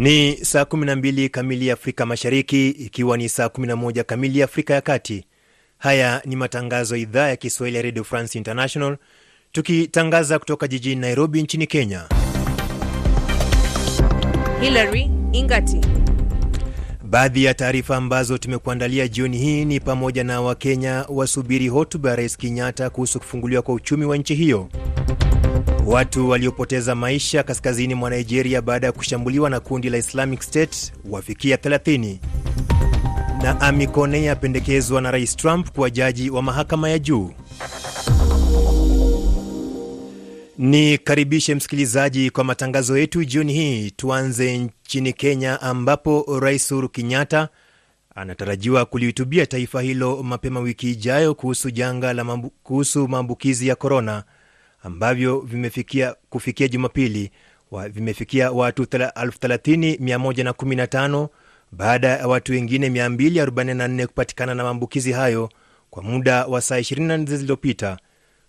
Ni saa 12 kamili Afrika Mashariki, ikiwa ni saa 11 kamili Afrika ya Kati. Haya ni matangazo ya idhaa ya Kiswahili ya Radio France International, tukitangaza kutoka jijini Nairobi nchini Kenya. Hilary Ingati. Baadhi ya taarifa ambazo tumekuandalia jioni hii ni pamoja na Wakenya wasubiri hotuba ya Rais Kenyatta kuhusu kufunguliwa kwa uchumi wa nchi hiyo, watu waliopoteza maisha kaskazini mwa Nigeria baada ya kushambuliwa na kundi la Islamic State wafikia 30, na Amy Coney apendekezwa na Rais Trump kuwa jaji wa mahakama ya juu. Ni karibishe msikilizaji kwa matangazo yetu jioni hii. Tuanze nchini Kenya ambapo Rais Uhuru Kenyatta anatarajiwa kulihutubia taifa hilo mapema wiki ijayo kuhusu janga la mambu, kuhusu maambukizi ya korona ambavyo vimefikia kufikia Jumapili wa, vimefikia watu 30115 baada ya watu wengine 244 kupatikana na maambukizi hayo kwa muda wa saa 24 zilizopita.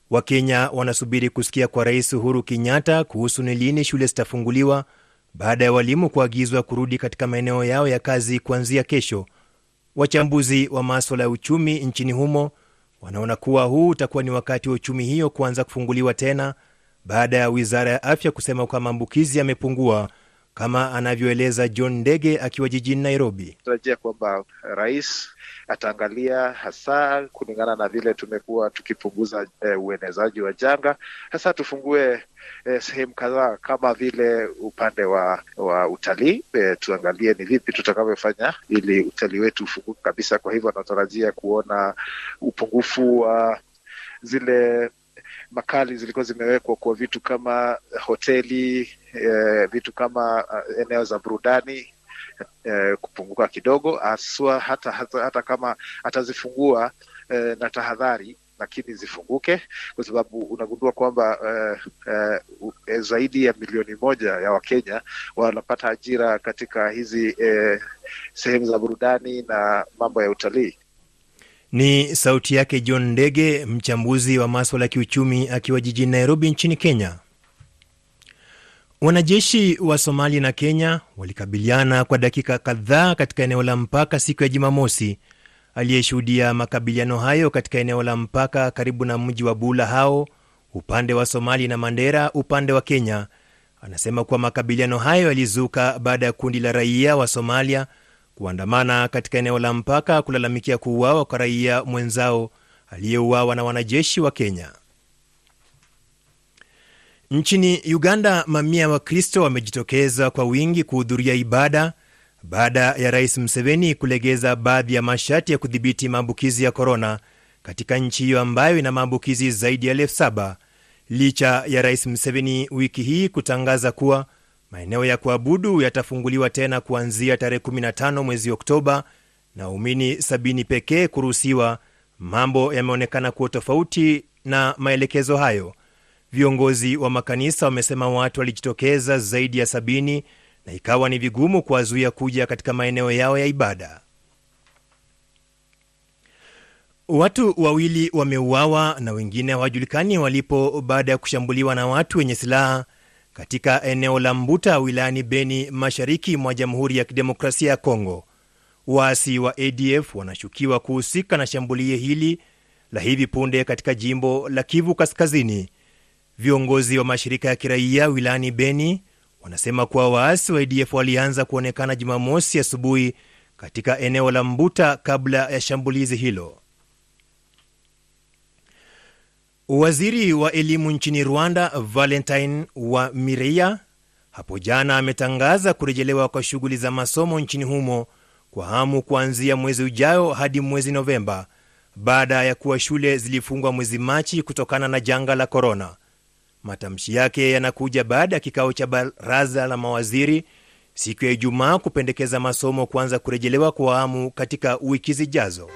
Wakenya wanasubiri kusikia kwa Rais Uhuru Kenyatta kuhusu ni lini shule zitafunguliwa baada ya walimu kuagizwa kurudi katika maeneo yao ya kazi kuanzia kesho. Wachambuzi wa maswala ya uchumi nchini humo wanaona kuwa huu utakuwa ni wakati wa uchumi hiyo kuanza kufunguliwa tena baada ya wizara ya afya kusema kuwa maambukizi yamepungua, kama anavyoeleza John Ndege akiwa jijini Nairobi. Tarajia kwamba rais ataangalia hasa kulingana na vile tumekuwa tukipunguza e, uenezaji wa janga, hasa tufungue eh, sehemu kadhaa kama vile upande wa wa utalii eh, tuangalie ni vipi tutakavyofanya ili utalii wetu ufunguke kabisa. Kwa hivyo anatarajia kuona upungufu wa zile makali zilikuwa zimewekwa kwa vitu kama hoteli eh, vitu kama uh, eneo za burudani eh, kupunguka kidogo haswa, hata, hata, hata kama atazifungua eh, na tahadhari, lakini zifunguke kwa sababu unagundua kwamba uh, uh, zaidi ya milioni moja ya Wakenya wanapata ajira katika hizi uh, sehemu za burudani na mambo ya utalii. Ni sauti yake John Ndege, mchambuzi wa maswala ya kiuchumi akiwa jijini Nairobi nchini Kenya. Wanajeshi wa Somalia na Kenya walikabiliana kwa dakika kadhaa katika eneo la mpaka siku ya Jumamosi. Aliyeshuhudia makabiliano hayo katika eneo la mpaka karibu na mji wa Bula hao upande wa Somali na Mandera upande wa Kenya anasema kuwa makabiliano hayo yalizuka baada ya kundi la raia wa Somalia kuandamana katika eneo la mpaka kulalamikia kuuawa kwa raia mwenzao aliyeuawa na wanajeshi wa Kenya. Nchini Uganda, mamia ya Wakristo wamejitokeza kwa wingi kuhudhuria ibada baada ya Rais Museveni kulegeza baadhi ya masharti ya kudhibiti maambukizi ya korona katika nchi hiyo ambayo ina maambukizi zaidi ya elfu saba licha ya Rais Museveni wiki hii kutangaza kuwa maeneo ya kuabudu yatafunguliwa tena kuanzia tarehe 15 mwezi Oktoba na waumini 70 pekee kuruhusiwa. Mambo yameonekana kuwa tofauti na maelekezo hayo. Viongozi wa makanisa wamesema watu walijitokeza zaidi ya sabini na ikawa ni vigumu kuwazuia kuja katika maeneo yao ya ibada. Watu wawili wameuawa na wengine hawajulikani walipo baada ya kushambuliwa na watu wenye silaha katika eneo la Mbuta wilayani Beni, mashariki mwa Jamhuri ya Kidemokrasia ya Kongo. Waasi wa ADF wanashukiwa kuhusika na shambulio hili la hivi punde katika jimbo la Kivu Kaskazini. Viongozi wa mashirika ya kiraia wilayani Beni wanasema kuwa waasi wa ADF walianza kuonekana Jumamosi asubuhi katika eneo la Mbuta kabla ya shambulizi hilo. Waziri wa elimu nchini Rwanda Valentine wa Mireya hapo jana ametangaza kurejelewa kwa shughuli za masomo nchini humo kwa hamu kuanzia mwezi ujao hadi mwezi Novemba baada ya kuwa shule zilifungwa mwezi Machi kutokana na janga la korona. Matamshi yake yanakuja baada ya kikao cha baraza la mawaziri siku ya Ijumaa kupendekeza masomo kuanza kurejelewa kwa hamu katika wiki zijazo.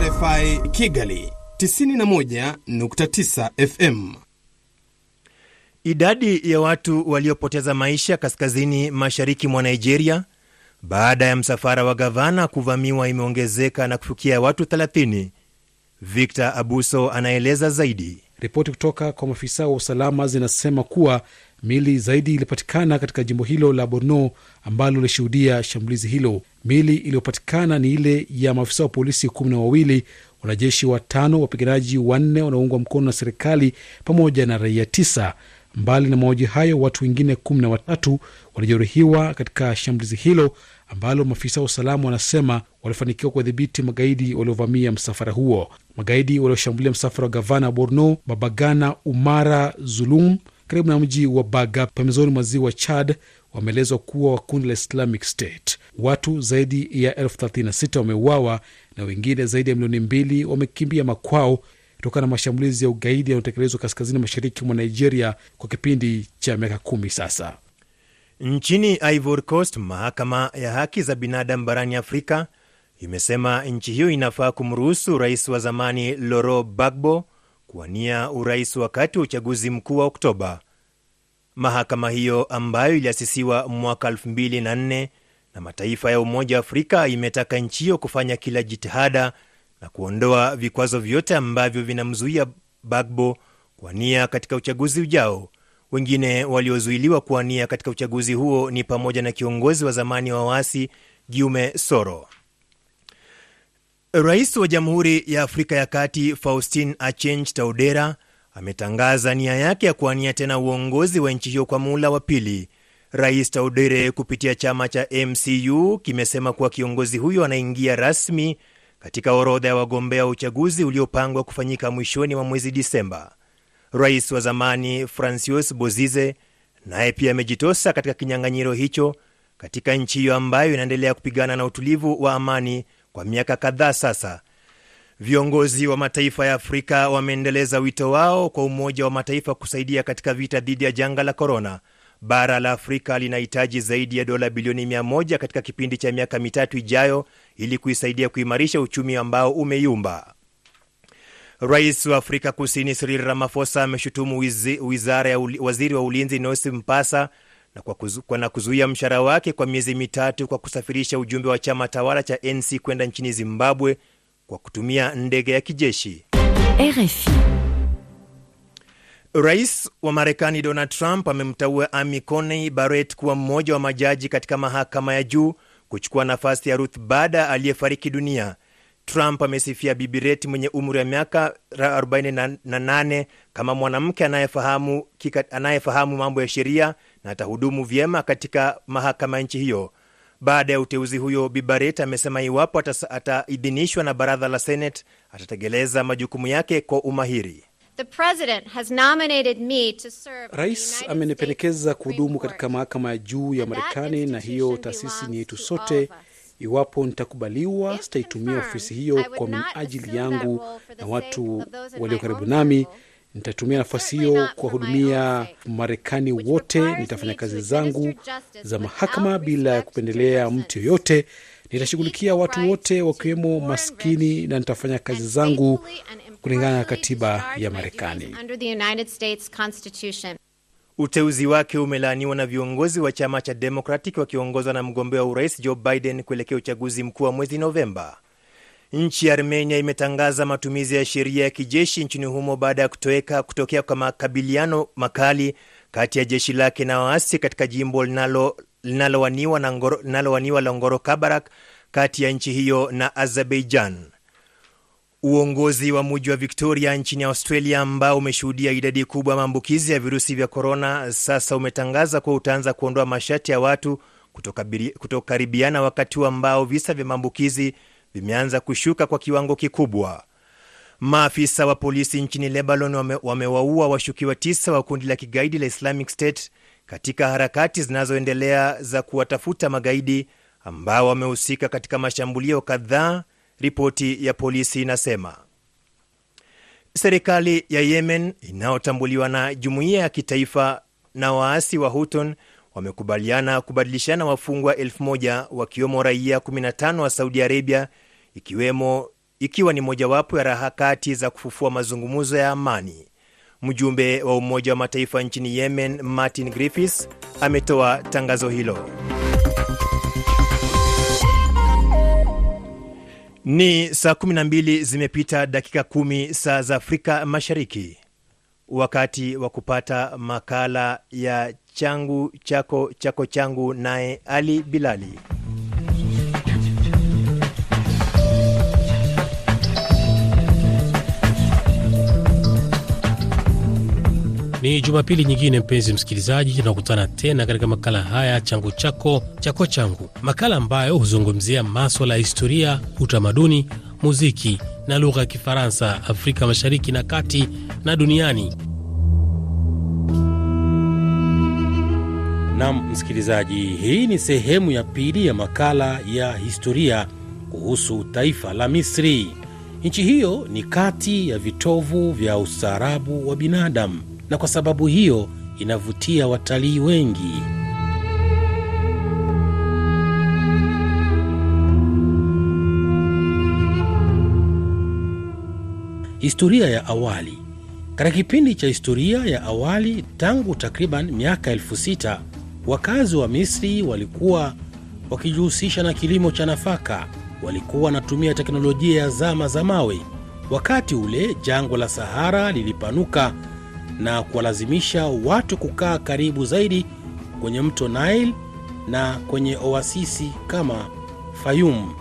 RFI Kigali 91.9 FM. Idadi ya watu waliopoteza maisha kaskazini mashariki mwa Nigeria baada ya msafara wa gavana kuvamiwa imeongezeka na kufikia watu 30. Victor Abuso anaeleza zaidi. Ripoti kutoka kwa maafisa wa usalama zinasema kuwa Miili zaidi ilipatikana katika jimbo hilo la Borno ambalo lilishuhudia shambulizi hilo. Miili iliyopatikana ni ile ya maafisa wa polisi kumi na wawili, wanajeshi watano, wapiganaji wanne wanaoungwa mkono na serikali pamoja na raia tisa. Mbali na mauaji hayo, watu wengine kumi na watatu walijeruhiwa katika shambulizi hilo ambalo maafisa wa usalama wanasema walifanikiwa kuwadhibiti magaidi waliovamia msafara huo. Magaidi walioshambulia msafara wa gavana wa Borno Babagana Umara Zulum karibu na mji wa Baga pembezoni mwa ziwa Chad wameelezwa kuwa wa kundi la Islamic State. Watu zaidi ya elfu 36 wameuawa na wengine zaidi ya milioni mbili wamekimbia makwao kutokana na mashambulizi ya ugaidi yanayotekelezwa kaskazini mashariki mwa Nigeria kwa kipindi cha miaka kumi sasa. Nchini Ivory Coast, mahakama ya haki za binadamu barani Afrika imesema nchi hiyo inafaa kumruhusu rais wa zamani Laurent Gbagbo kuwania urais wakati wa uchaguzi mkuu wa Oktoba. Mahakama hiyo ambayo iliasisiwa mwaka 2004 na mataifa ya Umoja wa Afrika imetaka nchi hiyo kufanya kila jitihada na kuondoa vikwazo vyote ambavyo vinamzuia Bagbo kuwania katika uchaguzi ujao. Wengine waliozuiliwa kuwania katika uchaguzi huo ni pamoja na kiongozi wa zamani wa waasi Giume Soro. Rais wa Jamhuri ya Afrika ya Kati Faustin Archange Taudera ametangaza nia yake ya kuwania tena uongozi wa nchi hiyo kwa muhula wa pili. Rais Taudere kupitia chama cha MCU kimesema kuwa kiongozi huyo anaingia rasmi katika orodha ya wagombea wa uchaguzi uliopangwa kufanyika mwishoni mwa mwezi Disemba. Rais wa zamani Francois Bozize naye pia amejitosa katika kinyang'anyiro hicho katika nchi hiyo ambayo inaendelea kupigana na utulivu wa amani kwa miaka kadhaa sasa. Viongozi wa mataifa ya Afrika wameendeleza wito wao kwa Umoja wa Mataifa kusaidia katika vita dhidi ya janga la korona. Bara la Afrika linahitaji zaidi ya dola bilioni 100 katika kipindi cha miaka mitatu ijayo ili kuisaidia kuimarisha uchumi ambao umeyumba. Rais wa Afrika Kusini Cyril Ramaphosa ameshutumu wizara ya uli, waziri wa ulinzi Nosi Mpasa na kwa, kuzu, kwa na kuzuia mshahara wake kwa miezi mitatu kwa kusafirisha ujumbe wa chama tawala cha NC kwenda nchini Zimbabwe kwa kutumia ndege ya kijeshi. RFI. Rais wa Marekani Donald Trump amemteua Amy Coney Barrett kuwa mmoja wa majaji katika mahakama ya juu kuchukua nafasi ya Ruth Bader aliyefariki dunia. Trump amesifia Bibi mwenye umri wa miaka 48 kama mwanamke anayefahamu, anayefahamu mambo ya sheria na atahudumu vyema katika mahakama ya nchi hiyo. Baada ya uteuzi huyo, bibaret Barrett amesema iwapo ataidhinishwa na baraza la Senate atatekeleza majukumu yake kwa umahiri. The president has nominated me to serve Rais amenipendekeza kuhudumu katika mahakama ya juu ya Marekani, na hiyo taasisi ni yetu sote. Iwapo nitakubaliwa, sitaitumia ofisi hiyo kwa minajili yangu na watu walio karibu nami. Nitatumia nafasi hiyo kuwahudumia Marekani wote. Nitafanya kazi zangu za mahakama bila ya kupendelea mtu yoyote. Nitashughulikia watu wote wakiwemo maskini, na nitafanya kazi zangu kulingana na katiba ya Marekani. Uteuzi wake umelaaniwa na viongozi wa chama cha Democratic wakiongozwa na mgombea wa urais Joe Biden kuelekea uchaguzi mkuu wa mwezi Novemba. Nchi ya Armenia imetangaza matumizi ya sheria ya kijeshi nchini humo baada ya kutoweka kutokea kwa makabiliano makali kati ya jeshi lake na waasi katika jimbo linalowaniwa la Ngoro Kabarak kati ya nchi hiyo na Azerbaijan. Uongozi wa muji wa Victoria nchini Australia, ambao umeshuhudia idadi kubwa ya maambukizi ya virusi vya korona, sasa umetangaza kuwa utaanza kuondoa masharti ya watu kutokaribiana, wakati huu ambao visa vya maambukizi vimeanza kushuka kwa kiwango kikubwa. Maafisa wa polisi nchini Lebanon wame, wamewaua washukiwa tisa wa kundi la kigaidi la Islamic State katika harakati zinazoendelea za kuwatafuta magaidi ambao wamehusika katika mashambulio kadhaa. Ripoti ya polisi inasema serikali ya Yemen inayotambuliwa na jumuiya ya kitaifa na waasi wa Houthi wamekubaliana kubadilishana wafungwa elfu moja wakiwemo raia 15 wa Saudi Arabia, ikiwemo ikiwa ni mojawapo ya harakati za kufufua mazungumzo ya amani. Mjumbe wa Umoja wa Mataifa nchini Yemen, Martin Griffiths, ametoa tangazo hilo. Ni saa 12 zimepita dakika kumi saa za Afrika Mashariki. wakati wa kupata makala ya changu chako chako changu, naye Ali Bilali. Ni Jumapili nyingine, mpenzi msikilizaji, tunakutana tena katika makala haya changu chako chako changu, makala ambayo huzungumzia maswala ya historia, utamaduni, muziki na lugha ya Kifaransa Afrika Mashariki na Kati na duniani. Nam msikilizaji, hii ni sehemu ya pili ya makala ya historia kuhusu taifa la Misri. Nchi hiyo ni kati ya vitovu vya ustaarabu wa binadamu na kwa sababu hiyo inavutia watalii wengi. Historia ya awali. Katika kipindi cha historia ya awali, tangu takriban miaka elfu sita wakazi wa Misri walikuwa wakijihusisha na kilimo cha nafaka. Walikuwa wanatumia teknolojia ya zama za mawe. Wakati ule jangwa la Sahara lilipanuka na kuwalazimisha watu kukaa karibu zaidi kwenye mto Nile na kwenye oasisi kama Fayum.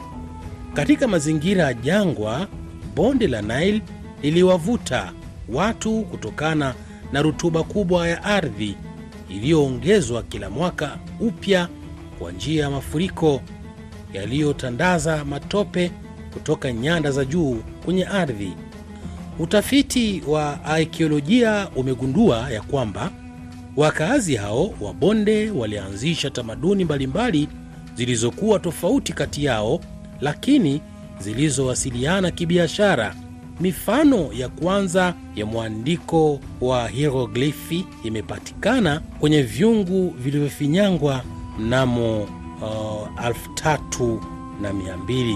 Katika mazingira ya jangwa, bonde la Nile liliwavuta watu kutokana na rutuba kubwa ya ardhi iliyoongezwa kila mwaka upya kwa njia ya mafuriko yaliyotandaza matope kutoka nyanda za juu kwenye ardhi. Utafiti wa arkeolojia umegundua ya kwamba wakaazi hao wa bonde walianzisha tamaduni mbalimbali zilizokuwa tofauti kati yao, lakini zilizowasiliana kibiashara. Mifano ya kwanza ya mwandiko wa hieroglifi imepatikana kwenye vyungu vilivyofinyangwa mnamo uh, elfu tatu na mia mbili.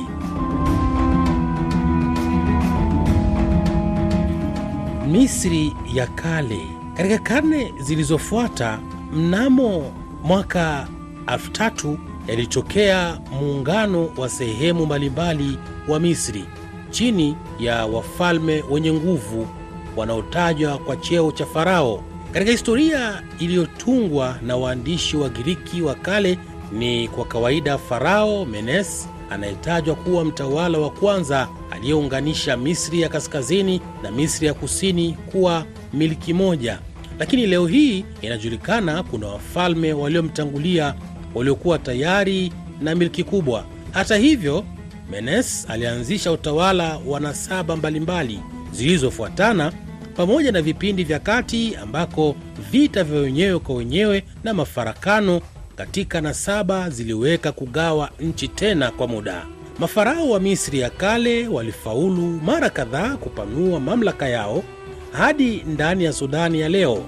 Misri ya kale. Katika karne zilizofuata, mnamo mwaka elfu tatu yalitokea muungano wa sehemu mbalimbali wa Misri chini ya wafalme wenye nguvu wanaotajwa kwa cheo cha Farao. Katika historia iliyotungwa na waandishi wa Giriki wa kale, ni kwa kawaida Farao Menes anayetajwa kuwa mtawala wa kwanza aliyeunganisha Misri ya kaskazini na Misri ya kusini kuwa milki moja. Lakini leo hii inajulikana kuna wafalme waliomtangulia waliokuwa tayari na milki kubwa. Hata hivyo, Menes alianzisha utawala wa nasaba mbalimbali zilizofuatana pamoja na vipindi vya kati ambako vita vya wenyewe kwa wenyewe na mafarakano katika nasaba ziliweka kugawa nchi tena kwa muda. Mafarao wa Misri ya kale walifaulu mara kadhaa kupanua mamlaka yao hadi ndani ya Sudani ya leo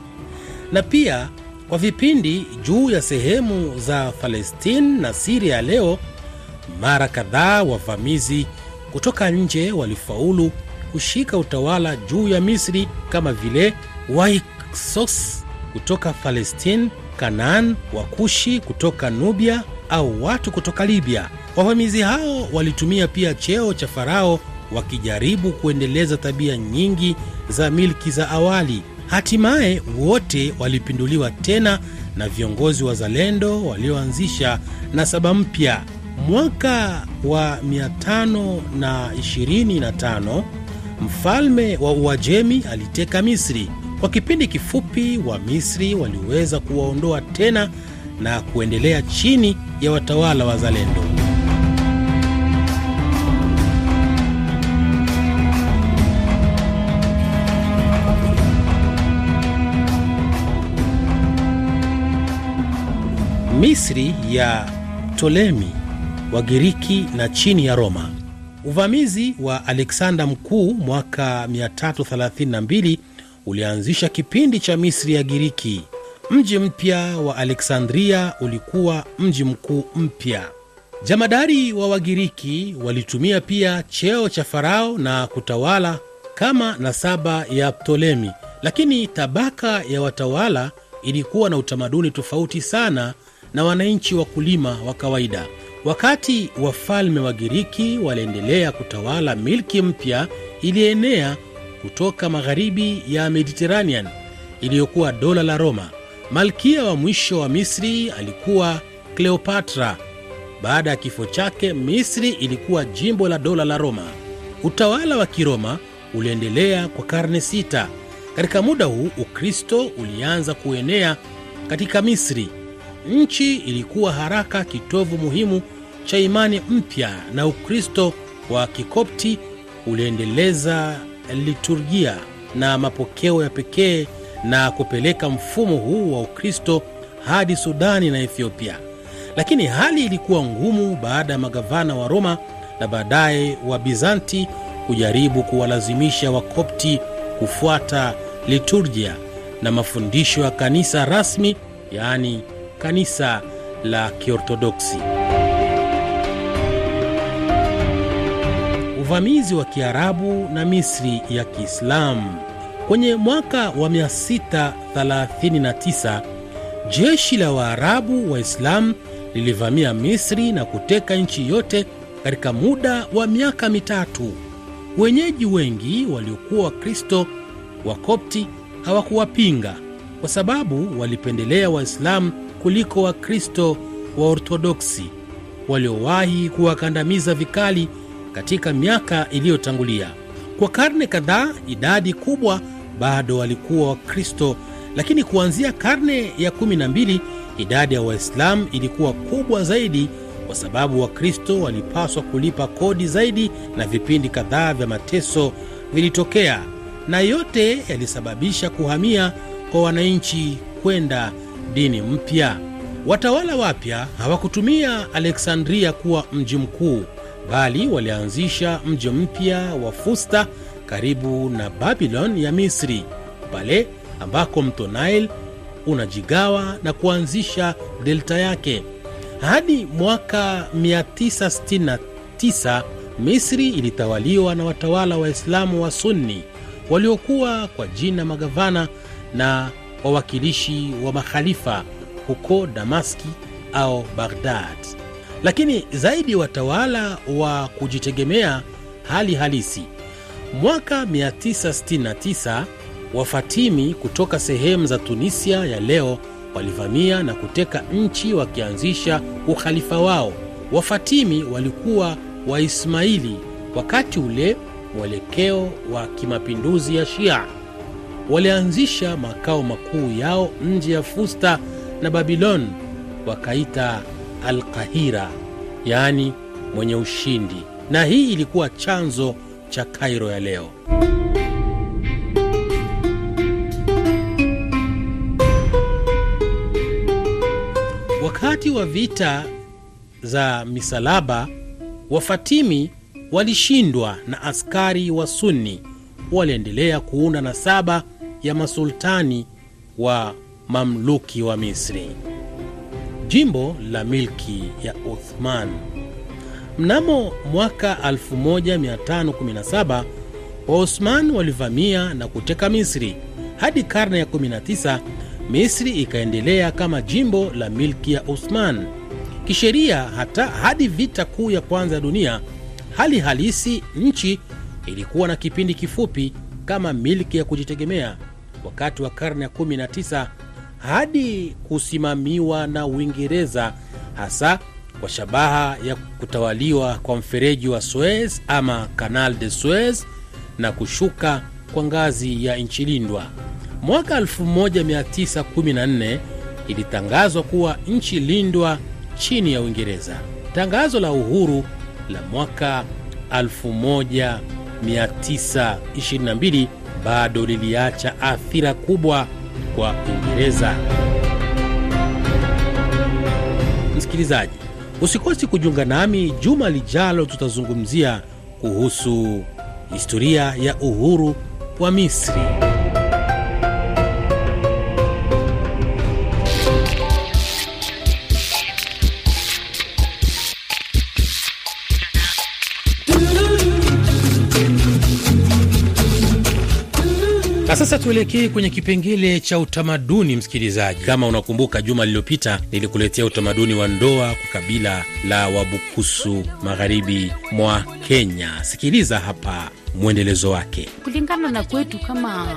na pia kwa vipindi juu ya sehemu za Palestine na Siria ya leo. Mara kadhaa wavamizi kutoka nje walifaulu kushika utawala juu ya Misri kama vile Waiksos kutoka Palestine, Kanaan, Wakushi kutoka Nubia au watu kutoka Libya. Wavamizi hao walitumia pia cheo cha farao wakijaribu kuendeleza tabia nyingi za milki za awali. Hatimaye wote walipinduliwa tena na viongozi wazalendo walioanzisha nasaba mpya. Mwaka wa 525 mfalme wa Uajemi aliteka Misri. Kwa kipindi kifupi, Wamisri waliweza kuwaondoa tena na kuendelea chini ya watawala wazalendo. Misri ya Ptolemi, Wagiriki na chini ya Roma. Uvamizi wa Alexander Mkuu mwaka 332 ulianzisha kipindi cha Misri ya Giriki. Mji mpya wa Aleksandria ulikuwa mji mkuu mpya. Jamadari wa Wagiriki walitumia pia cheo cha farao na kutawala kama nasaba ya Ptolemi, lakini tabaka ya watawala ilikuwa na utamaduni tofauti sana na wananchi wakulima wa kawaida. Wakati wafalme wa Giriki waliendelea kutawala, milki mpya ilienea kutoka magharibi ya Mediterranean iliyokuwa dola la Roma. Malkia wa mwisho wa Misri alikuwa Kleopatra. Baada ya kifo chake, Misri ilikuwa jimbo la dola la Roma. Utawala wa Kiroma uliendelea kwa karne sita. Katika muda huu Ukristo ulianza kuenea katika Misri. Nchi ilikuwa haraka kitovu muhimu cha imani mpya, na Ukristo wa Kikopti uliendeleza liturgia na mapokeo ya pekee na kupeleka mfumo huu wa Ukristo hadi Sudani na Ethiopia. Lakini hali ilikuwa ngumu baada ya magavana wa Roma na baadaye wa Bizanti kujaribu kuwalazimisha Wakopti kufuata liturgia na mafundisho ya kanisa rasmi, yaani kanisa la Kiorthodoksi. Uvamizi wa Kiarabu na Misri ya Kiislamu. Kwenye mwaka wa 639 jeshi la Waarabu Waislamu lilivamia Misri na kuteka nchi yote katika muda wa miaka mitatu. Wenyeji wengi waliokuwa Wakristo Wakopti hawakuwapinga kwa sababu walipendelea Waislamu kuliko Wakristo wa Orthodoksi waliowahi kuwakandamiza vikali katika miaka iliyotangulia. Kwa karne kadhaa, idadi kubwa bado walikuwa Wakristo, lakini kuanzia karne ya 12 idadi ya Waislamu ilikuwa kubwa zaidi, kwa sababu Wakristo walipaswa kulipa kodi zaidi, na vipindi kadhaa vya mateso vilitokea, na yote yalisababisha kuhamia kwa wananchi kwenda dini mpya. Watawala wapya hawakutumia Aleksandria kuwa mji mkuu, bali walianzisha mji mpya wa Fusta karibu na Babylon ya Misri, pale ambako mto Nile unajigawa na kuanzisha delta yake. Hadi mwaka 969 Misri ilitawaliwa na watawala Waislamu wa Sunni waliokuwa kwa jina magavana na wawakilishi wa makhalifa huko Damaski au Baghdad, lakini zaidi watawala wa kujitegemea hali halisi. Mwaka 969 Wafatimi kutoka sehemu za Tunisia ya leo walivamia na kuteka nchi wakianzisha ukhalifa wao. Wafatimi walikuwa Waismaili wakati ule mwelekeo wa kimapinduzi ya Shia. Walianzisha makao makuu yao nje ya Fusta na Babilon, wakaita Alqahira, yaani mwenye ushindi, na hii ilikuwa chanzo cha Kairo ya leo. Wakati wa vita za misalaba, Wafatimi walishindwa na askari wa Sunni. Waliendelea kuunda nasaba ya masultani wa mamluki wa Misri. Jimbo la milki ya Uthman. Mnamo mwaka 1517 Waosman walivamia na kuteka Misri. Hadi karne ya 19 Misri ikaendelea kama jimbo la milki ya Uthman kisheria. Hata hadi vita kuu ya kwanza ya dunia, hali halisi nchi ilikuwa na kipindi kifupi kama milki ya kujitegemea. Wakati wa karne ya 19 hadi kusimamiwa na Uingereza, hasa kwa shabaha ya kutawaliwa kwa mfereji wa Suez ama Canal de Suez na kushuka kwa ngazi ya nchi lindwa. Mwaka 1914 ilitangazwa kuwa nchi lindwa chini ya Uingereza. Tangazo la uhuru la mwaka 1922 bado liliacha athira kubwa kwa Uingereza. Msikilizaji, usikosi kujiunga nami juma lijalo, tutazungumzia kuhusu historia ya uhuru wa Misri. Sasa tuelekee kwenye kipengele cha utamaduni. Msikilizaji, kama unakumbuka, juma lililopita nilikuletea utamaduni wa ndoa kwa kabila la Wabukusu magharibi mwa Kenya. Sikiliza hapa. mwendelezo wake. kulingana na kwetu kama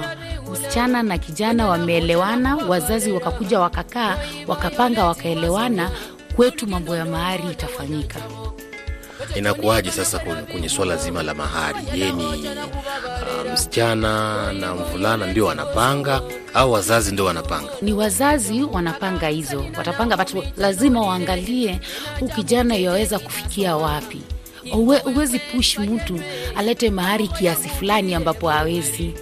msichana na kijana wameelewana wazazi wakakuja wakakaa wakapanga wakaelewana kwetu mambo ya mahari itafanyika Inakuwaje sasa kwenye, swala zima la mahari? Je, ni msichana msichana na mvulana ndio wanapanga au wazazi ndio wanapanga? ni wazazi wanapanga hizo watapanga batu, lazima waangalie huu kijana yaweza kufikia wapi Uwe, uwezi push mtu alete mahari kiasi fulani ambapo hawezi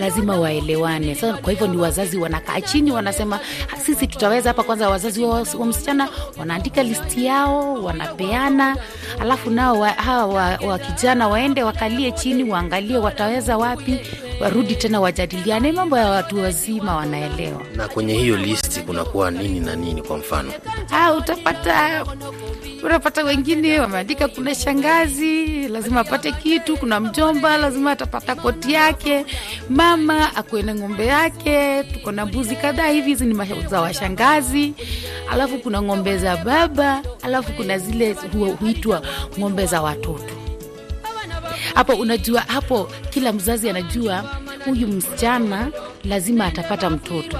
lazima waelewane. Sasa kwa hivyo ni wazazi wanakaa chini wanasema sisi tutaweza hapa kwanza wazazi wa, wa msichana wanaandika listi yao wanapeana alafu nao wa, hawa wa, wa kijana waende wakalie chini waangalie wataweza wapi warudi tena wajadiliane mambo ya watu wazima wanaelewa. Na kwenye hiyo listi kunakuwa nini na nini? Kwa mfano? Ha, utapata unapata wengine wameandika kuna shangazi lazima apate kitu kuna mjomba lazima atapata koti yake mama akuwe na ng'ombe yake tuko na mbuzi kadhaa hivi hizi ni za washangazi. Alafu kuna ng'ombe za baba alafu kuna zile hu- huitwa ng'ombe za watoto hapo unajua hapo kila mzazi anajua huyu msichana lazima atapata mtoto.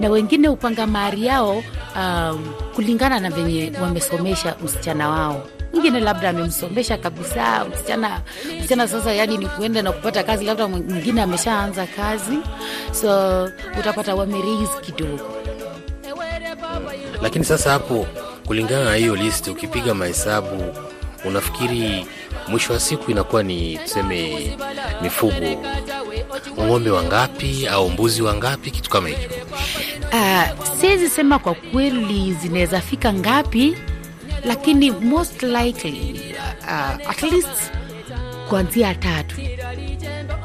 Na wengine hupanga mahari yao um, kulingana na venye wamesomesha msichana wao. Mwingine labda amemsomesha kabisa msichana msichana sasa yani ni kuenda na kupata kazi labda mwingine ameshaanza kazi. So utapata wamereis kidogo. Lakini sasa hapo, kulingana na hiyo listi, ukipiga mahesabu, unafikiri mwisho wa siku inakuwa ni tuseme mifugo, ng'ombe wangapi au mbuzi wangapi, kitu kama hicho? Uh, siwezi sema kwa kweli zinaweza fika ngapi, lakini most likely uh, at least kuanzia tatu.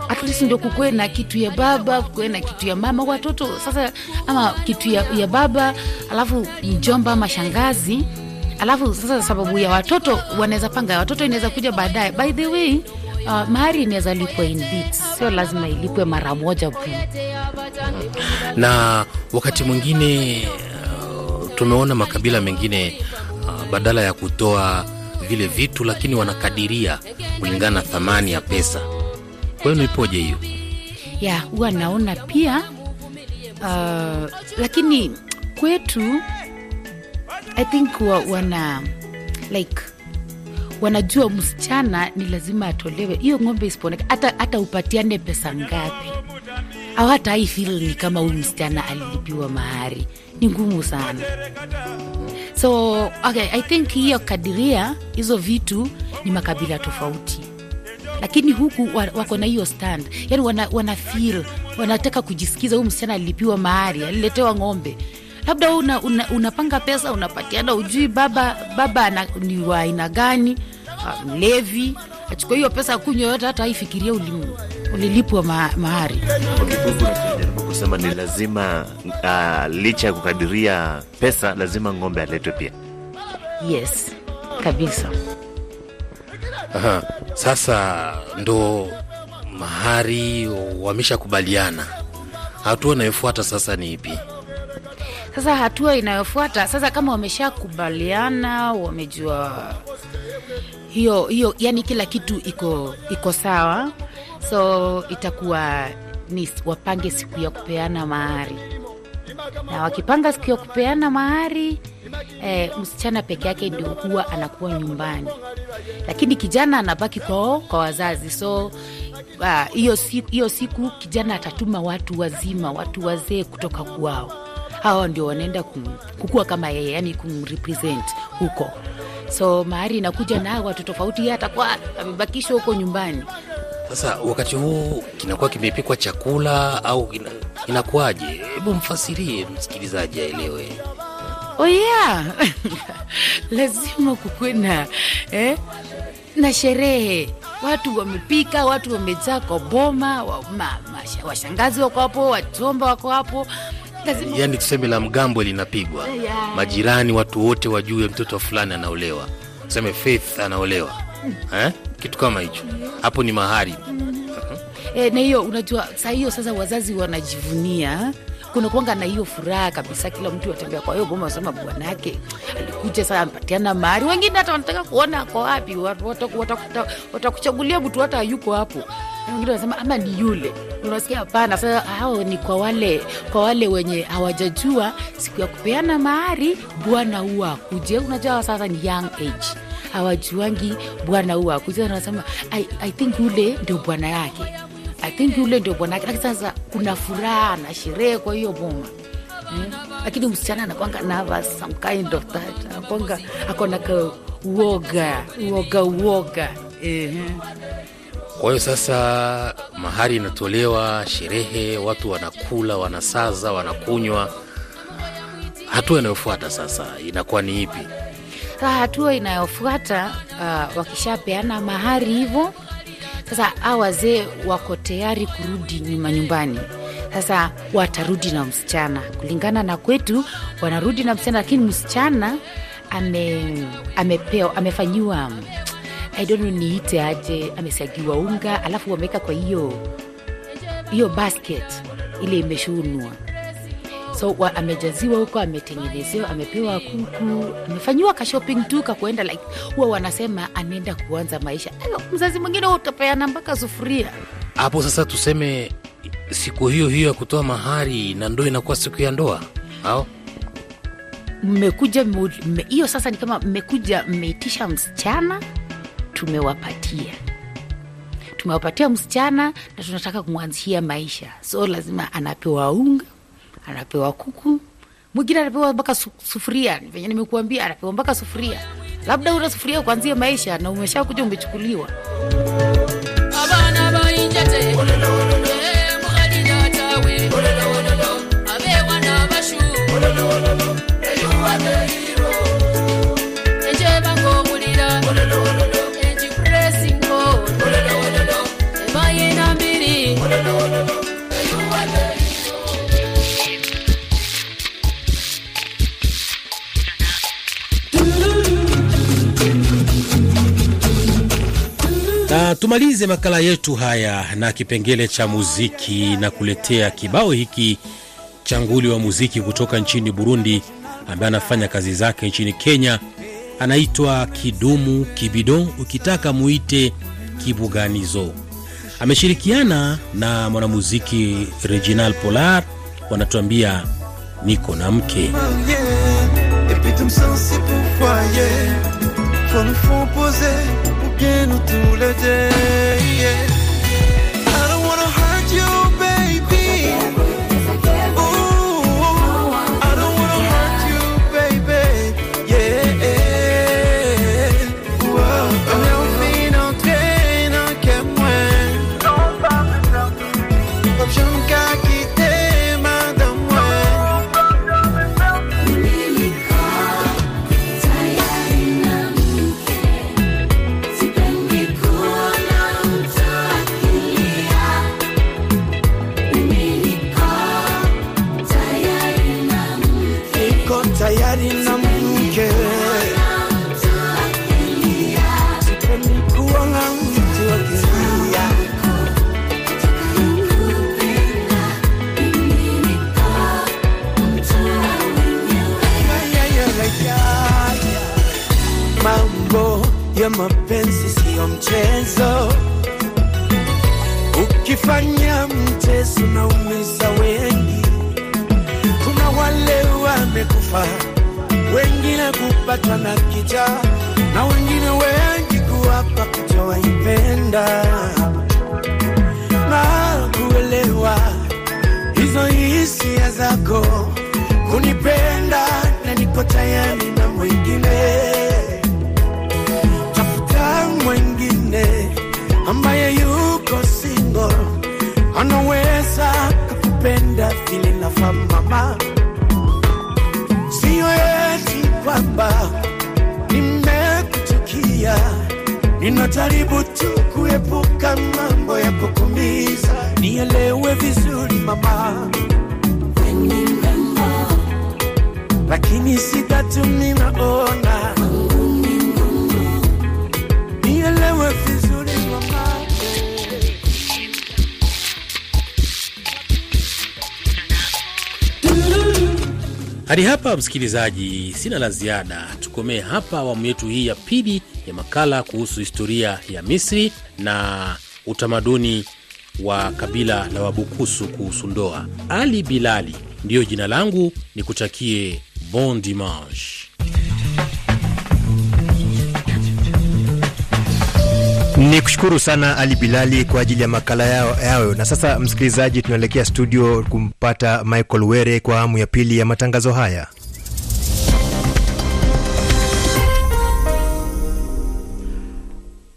At least ndio kukuwe na kitu ya baba kukuwe na kitu ya mama watoto sasa ama kitu ya, ya baba alafu mjomba ama shangazi alafu sasa sababu ya watoto wanaweza panga watoto inaweza kuja baadaye. By the way uh, mahari inaweza lipwa in bits. Sio lazima ilipwe mara moja na wakati mwingine uh, tumeona makabila mengine uh, badala ya kutoa vile vitu lakini wanakadiria kulingana na thamani ya pesa. Kwenu ipoje hiyo? Ya huwa naona pia uh, lakini kwetu i think wa, wana like wanajua msichana ni lazima atolewe. Hiyo ng'ombe isiponeka, hata, hata upatiane pesa ngapi. Au hata hii feel ni kama huyu msichana alilipiwa mahari. Ni ngumu sana. So okay, i think hiyo kadiria hizo vitu ni makabila tofauti. Lakini huku wako na hiyo stand. Yani wana, wana feel wanataka kujisikiza huyu msichana alilipiwa mahari aliletewa ng'ombe labda wewe una, una, unapanga pesa unapatiana ujui baba baba na, ni wa aina gani mlevi achukua hiyo pesa kunywa yote hata aifikiria ulilipwa ma, mahari Kwa kifupi kusema ni lazima uh, licha ya kukadiria pesa lazima ng'ombe aletwe pia. yes kabisa Aha. Sasa ndo mahari wameshakubaliana, hatua inayofuata sasa ni ipi? Sasa hatua inayofuata sasa, kama wameshakubaliana, wamejua hiyo hiyo, yani kila kitu iko iko sawa, so itakuwa ni wapange siku ya kupeana mahari, na wakipanga siku ya kupeana mahari eh, msichana peke yake ndio huwa anakuwa nyumbani, lakini kijana anabaki kwao kwa wazazi so hiyo uh, siku, siku kijana atatuma watu wazima, watu wazee kutoka kwao hawa ndio wanaenda kukua kama yeye yani kumrepresent huko so mahari inakuja na watu tofauti yeye atakuwa amebakishwa huko nyumbani Sasa wakati huu kinakuwa kimepikwa chakula au ina, inakuwaje? Hebu mfasirie msikilizaji aelewe. oh yeah. lazima kukuwe na eh, na sherehe watu wamepika watu wamejaa kwa boma wa, ma, masha, washangazi wako hapo wachomba wako hapo Yaani tuseme la mgambo linapigwa, majirani, watu wote wajue mtoto fulani anaolewa, tuseme Faith anaolewa. Eh? kitu kama hicho, hapo ni mahari. E, na hiyo unajua saa hiyo sasa wazazi wanajivunia. Kuna kuanga na hiyo furaha kabisa kila mtu atembea kwa hiyo boma asema bwanake alikuja saa ampatiana mahari. Wengine hata wanataka kuona ako wapi Wat- wata- wata- watakuchagulia mtu hata yuko hapo wengine wanasema ama ni yule. Unasikia hapana sasa hao ni kwa wale kwa wale wenye hawajajua siku ya kupeana mahari bwana huwa akuje unajua sasa ni young age. Hawajuangi bwana huwa akuje anasema I, i think yule ndio bwana yake. I think yule ndio bwana yake. Lakini sasa kuna furaha na sherehe kwa hiyo boma. Mm. lakini msichana anakwanga nervous some kind of that. Anakwanga akona ka uoga uoga uoga. Ehe. Kwa hiyo sasa mahari inatolewa, sherehe, watu wanakula, wanasaza, wanakunywa. Hatua inayofuata sasa inakuwa ni ipi? Hatua inayofuata uh, wakishapeana mahari hivyo, sasa a wazee wako tayari kurudi nyuma nyumbani. Sasa watarudi na msichana, kulingana na kwetu wanarudi na msichana, lakini msichana ame, amepewa amefanyiwa I don't know niite aje, amesagiwa unga alafu wameweka kwa hiyo hiyo basket ile imeshunwa. So wa, amejaziwa huko ametengenezewa amepewa kuku amefanyiwa ka shopping tu kakuenda like huwa wanasema anaenda kuanza maisha. Ayo, mzazi mwingine utapeana mpaka sufuria. Hapo sasa tuseme siku hiyo hiyo ya kutoa mahari na ndo inakuwa siku ya ndoa au? Mmekuja hiyo sasa ni kama mmekuja mmeitisha msichana tumewapatia. Tumewapatia msichana na tunataka kumwanzishia maisha. So lazima anapewa unga anapewa kuku mwingine anapewa mpaka sufuria. Venye nimekuambia anapewa mpaka sufuria. Labda una sufuria kuanzia maisha na umeshakuja umechukuliwa tumalize makala yetu haya na kipengele cha muziki na kuletea kibao hiki cha nguli wa muziki kutoka nchini burundi ambaye anafanya kazi zake nchini kenya. Anaitwa kidumu kibido ukitaka muite kibuganizo ameshirikiana na mwanamuziki reginal polar wanatuambia niko na mke Et puis tu me sens msikilizaji, sina la ziada. Tukomee hapa awamu yetu hii ya pili ya makala kuhusu historia ya Misri na utamaduni wa kabila la Wabukusu kuhusu ndoa. Ali Bilali ndiyo jina langu, ni kutakie bon dimanche. Ni kushukuru sana Ali Bilali kwa ajili ya makala yao, yao. Na sasa msikilizaji, tunaelekea studio kumpata Michael Were kwa awamu ya pili ya matangazo haya.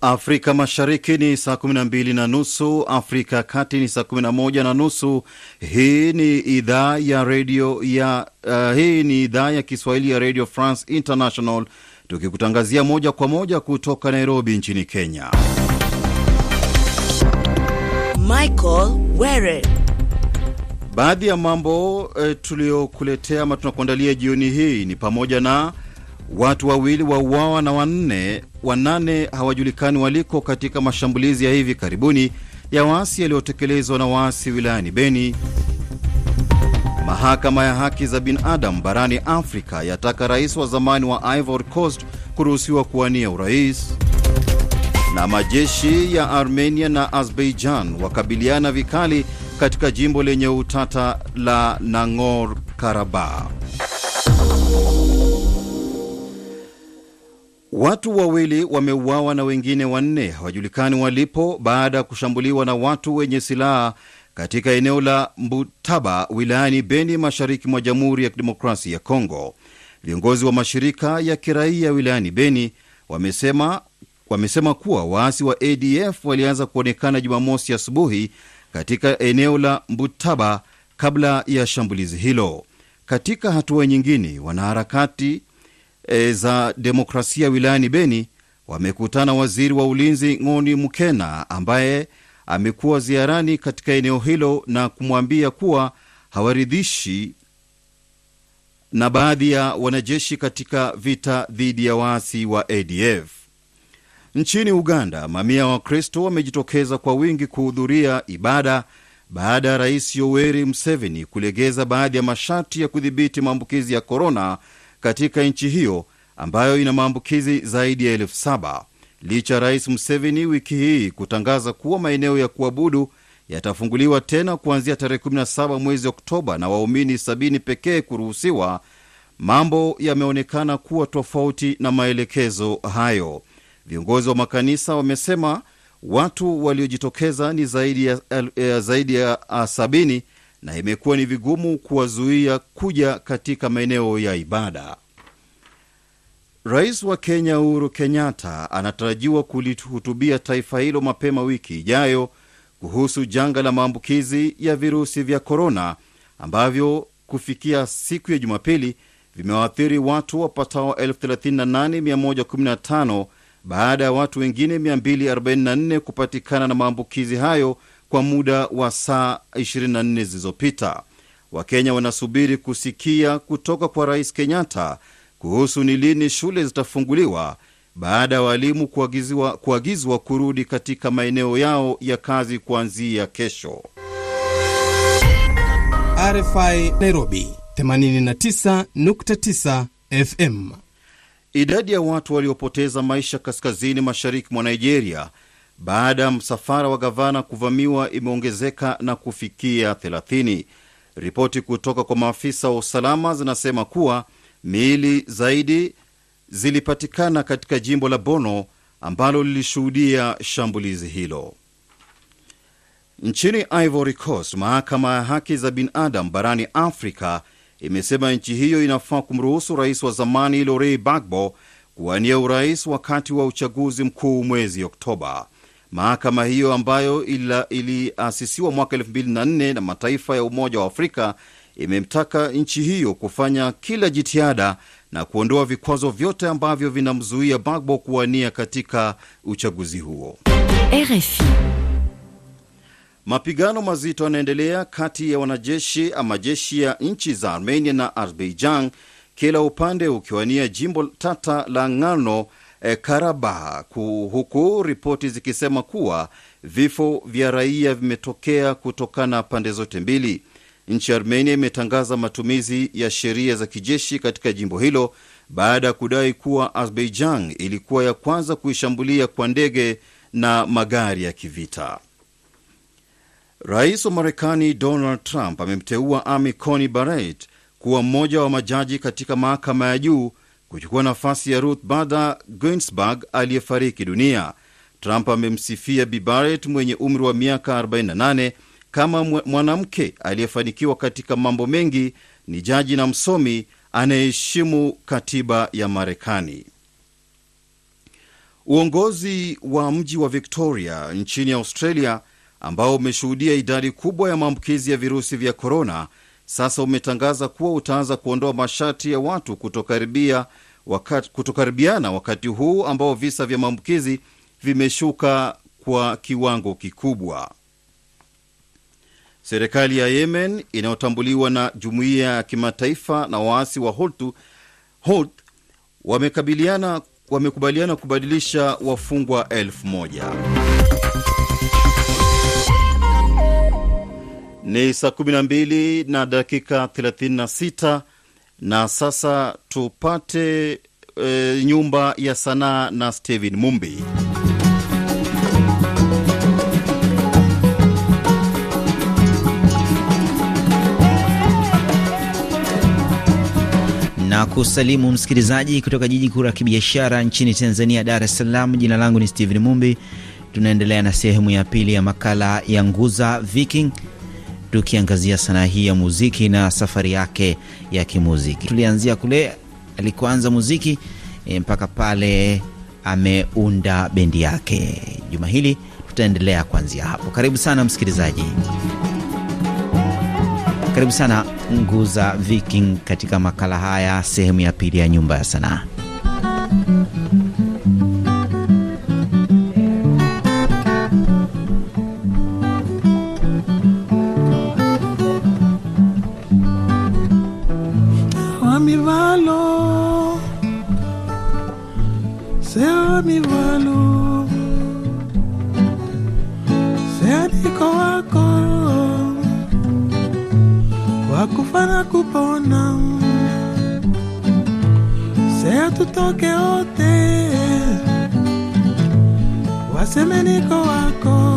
Afrika Mashariki ni saa 12 na nusu, Afrika ya Kati ni saa 11 na nusu. Hii ni idhaa ya redio ya uh, hii ni idhaa ya Kiswahili ya Radio France International tukikutangazia moja kwa moja kutoka Nairobi nchini Kenya. Michael Were. Baadhi ya mambo eh, tuliyokuletea ama tunakuandalia jioni hii ni pamoja na watu wawili wauawa na wanne wanane hawajulikani waliko katika mashambulizi ya hivi karibuni ya waasi yaliyotekelezwa na waasi wilayani Beni. Mahakama ya haki za binadamu barani Afrika yataka rais wa zamani wa Ivory Coast kuruhusiwa kuwania urais. Na majeshi ya Armenia na Azerbaijan wakabiliana vikali katika jimbo lenye utata la Nagorno Karabakh. Watu wawili wameuawa na wengine wanne hawajulikani walipo baada ya kushambuliwa na watu wenye silaha katika eneo la Mbutaba wilayani Beni, mashariki mwa Jamhuri ya Kidemokrasia ya Kongo. Viongozi wa mashirika ya kiraia wilayani Beni wamesema, wamesema kuwa waasi wa ADF walianza kuonekana Jumamosi asubuhi katika eneo la Mbutaba kabla ya shambulizi hilo. Katika hatua nyingine, wanaharakati e, za demokrasia wilayani Beni wamekutana waziri wa ulinzi Ng'oni Mukena ambaye amekuwa ziarani katika eneo hilo na kumwambia kuwa hawaridhishi na baadhi ya wanajeshi katika vita dhidi ya waasi wa ADF. Nchini Uganda, mamia wa Wakristo wamejitokeza kwa wingi kuhudhuria ibada baada ya Rais Yoweri Museveni kulegeza baadhi ya masharti ya kudhibiti maambukizi ya korona katika nchi hiyo ambayo ina maambukizi zaidi ya elfu saba licha Rais Museveni wiki hii kutangaza kuwa maeneo ya kuabudu yatafunguliwa tena kuanzia tarehe 17 mwezi Oktoba na waumini 70 pekee kuruhusiwa. Mambo yameonekana kuwa tofauti na maelekezo hayo. Viongozi wa makanisa wamesema watu waliojitokeza ni zaidi ya, ya, ya a, sabini na imekuwa ni vigumu kuwazuia kuja katika maeneo ya ibada. Rais wa Kenya Uhuru Kenyatta anatarajiwa kulihutubia taifa hilo mapema wiki ijayo kuhusu janga la maambukizi ya virusi vya korona ambavyo kufikia siku ya Jumapili vimewaathiri watu wapatao 38115 baada ya watu wengine 244 kupatikana na maambukizi hayo kwa muda wa saa 24 zilizopita. Wakenya wanasubiri kusikia kutoka kwa Rais Kenyatta kuhusu ni lini shule zitafunguliwa baada ya walimu kuagizwa, kuagizwa kurudi katika maeneo yao ya kazi kuanzia kesho. RFI Nairobi 89.9 FM. Idadi ya watu waliopoteza maisha kaskazini mashariki mwa Nigeria baada ya msafara wa gavana kuvamiwa imeongezeka na kufikia 30. Ripoti kutoka kwa maafisa wa usalama zinasema kuwa miili zaidi zilipatikana katika jimbo la Bono ambalo lilishuhudia shambulizi hilo. Nchini Ivory Coast, mahakama ya haki za binadamu barani Afrika imesema nchi hiyo inafaa kumruhusu rais wa zamani lorei bagbo kuwania urais wakati wa uchaguzi mkuu mwezi Oktoba. Mahakama hiyo ambayo iliasisiwa mwaka 2004 na mataifa ya Umoja wa Afrika imemtaka nchi hiyo kufanya kila jitihada na kuondoa vikwazo vyote ambavyo vinamzuia Bagbo kuwania katika uchaguzi huo. RFI. Mapigano mazito yanaendelea kati ya wanajeshi ama jeshi ya nchi za Armenia na Azerbaijan, kila upande ukiwania jimbo tata la Nagorno eh, Karabakh, huku ripoti zikisema kuwa vifo vya raia vimetokea kutokana pande zote mbili. nchi ya Armenia imetangaza matumizi ya sheria za kijeshi katika jimbo hilo baada ya kudai kuwa Azerbaijan ilikuwa ya kwanza kuishambulia kwa ndege na magari ya kivita. Rais wa Marekani Donald Trump amemteua Amy Coney Barrett kuwa mmoja wa majaji katika mahakama ya juu kuchukua nafasi ya Ruth Bader Ginsburg aliyefariki dunia. Trump amemsifia Bi Barrett mwenye umri wa miaka 48 kama mwanamke aliyefanikiwa katika mambo mengi, ni jaji na msomi anayeheshimu katiba ya Marekani. Uongozi wa mji wa Victoria nchini Australia ambao umeshuhudia idadi kubwa ya maambukizi ya virusi vya korona sasa umetangaza kuwa utaanza kuondoa masharti ya watu kutokaribia wakati, kutokaribiana wakati huu ambao visa vya maambukizi vimeshuka kwa kiwango kikubwa. Serikali ya Yemen inayotambuliwa na jumuiya ya kimataifa na waasi wa Houthi wamekabiliana wamekubaliana kubadilisha wafungwa elfu moja. Ni saa 12 na dakika 36 na sasa tupate e, nyumba ya sanaa na Steven Mumbi. na kusalimu msikilizaji kutoka jiji kuu la kibiashara nchini Tanzania, Dar es Salaam. Jina langu ni Steven Mumbi. Tunaendelea na sehemu ya pili ya makala ya Nguza Viking, tukiangazia sanaa hii ya muziki na safari yake ya kimuziki. Tulianzia kule alikuanza muziki e, mpaka pale ameunda bendi yake. Juma hili tutaendelea kuanzia hapo. Karibu sana msikilizaji. Karibu sana Nguza Viking katika makala haya, sehemu ya pili ya nyumba ya sanaa. miwalo seadiko wako wakufa na kupona sea tutoke ote wasemeniko wako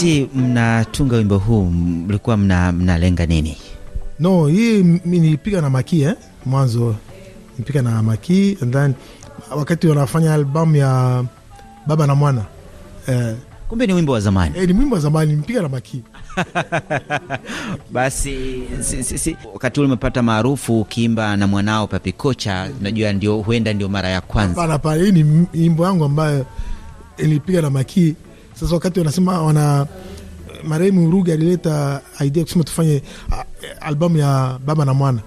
Wakati mnatunga wimbo huu mlikuwa mna, mnalenga nini? No, hii nilipiga na Maki eh? Mwanzo nilipiga na Maki and then wakati wanafanya albamu ya Baba na Mwana eh, Kumbe ni wimbo wa zamani. eh, ni wimbo wa zamani nilipiga na Maki. Basi si, si, si. Wakati ule umepata maarufu ukiimba na mwanao Papi Kocha, najua ndio huenda ndio mara ya kwanza. Hapana, hapana, hii ni wimbo yangu ambayo nilipiga na Maki. Sasa wakati wanasema wana marehemu Ruge alileta idea kusema tufanye albamu ya Baba na Mwana,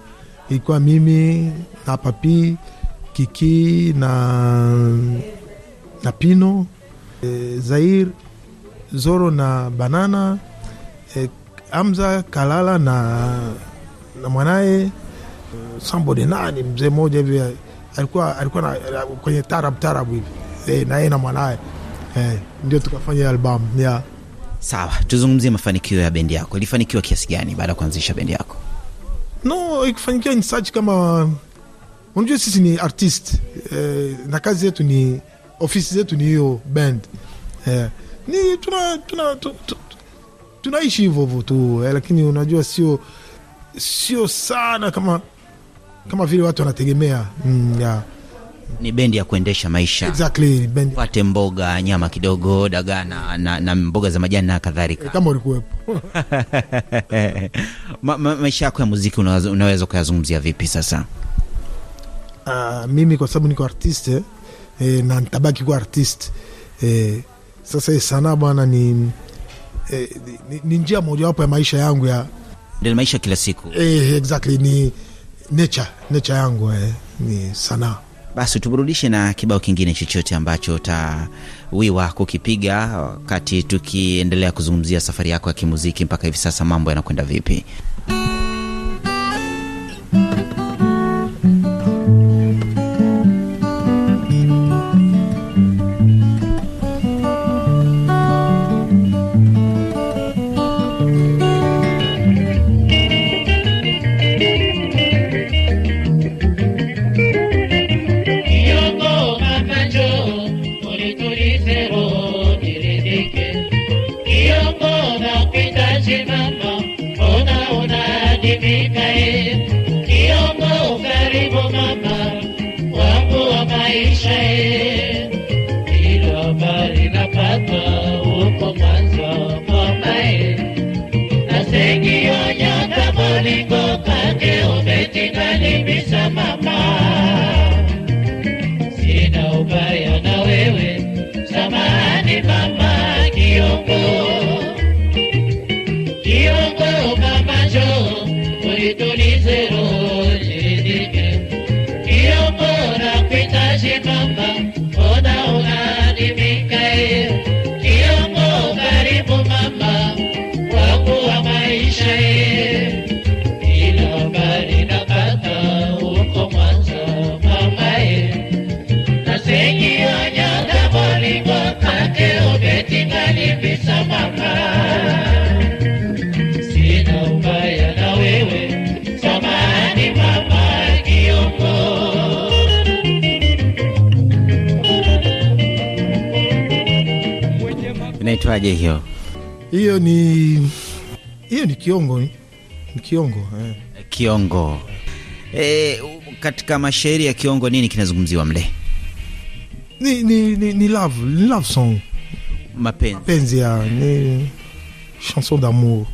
ilikuwa mimi na Papi Kiki na na Pino e, Zair Zoro na Banana e, Amza Kalala na na mwanaye Sambode nani mzee mmoja hivi alikuwa alikuwa na, kwenye tarab tarab hivi e, na yeye na mwanaye e, ndio tukafanya albamu ya Sawa, tuzungumzie mafanikio ya bendi yako. Ilifanikiwa kiasi gani baada ya kuanzisha bendi yako? no ikifanikiwa ni kama unajua sisi ni artist eh, na kazi yetu ni ofisi zetu ni hiyo band eh, ni tuna tuna tu, tu, tu- tunaishi hivyo hivyo tu eh, lakini unajua sio sio sana kama kama vile watu wanategemea mm, ya ni bendi ya kuendesha maisha. Exactly bendi. Pate mboga nyama kidogo dagaa na, na, na mboga za majani na kadhalika. Kama ulikuwepo. Ma, ma, maisha yako ya muziki unaweza, unaweza ukayazungumzia vipi sasa? Uh, mimi kwa sababu niko artiste eh, na nitabaki kuwa artiste eh, sasa hii sanaa bwana ni, eh, ni, ni njia mojawapo ya maisha yangu ya ndio maisha kila siku. Eh, exactly ni nature nature yangu eh, ni sanaa basi tuburudishe na kibao kingine chochote ambacho utawiwa kukipiga wakati tukiendelea kuzungumzia safari yako ya kimuziki mpaka hivi sasa mambo yanakwenda vipi inaitwaje hiyo? Hiyo ni hiyo ni kiongo ni kiongo eh. kiongo. E, katika mashairi ya kiongo nini kinazungumziwa mle? Ni, ni, ni, ni love ni love song. Mapenzi. Mapenzi ya ni chanson d'amour.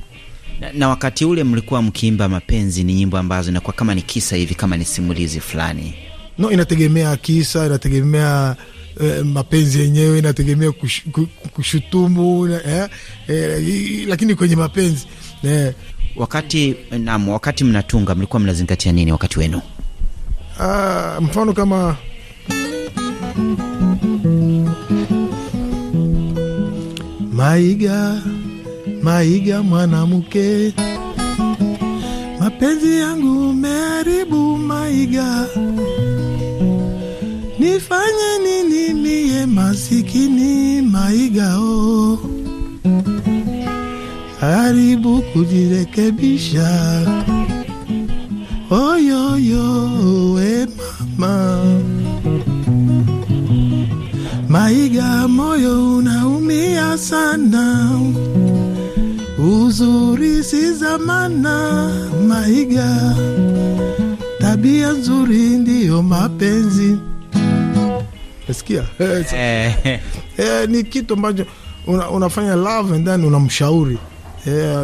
Na, na wakati ule mlikuwa mkiimba mapenzi ni nyimbo ambazo inakuwa kama ni kisa hivi kama ni simulizi fulani. No inategemea kisa inategemea eh, mapenzi yenyewe inategemea kush, kushutumu eh, eh, lakini kwenye mapenzi eh, wakati nam wakati mnatunga mlikuwa mnazingatia nini wakati wenu? Ah, mfano kama maiga maiga mwanamke mapenzi yangu umeharibu maiga nifanye nini mie masikini maiga o haribu kujirekebisha. Oyoyo we mama. Maiga moyo unaumia sana. Uzuri si zamana maiga. Tabia nzuri ndiyo mapenzi nasikia? Eh, ni kitu ambacho una, unafanya love and then unamshauri. Eh,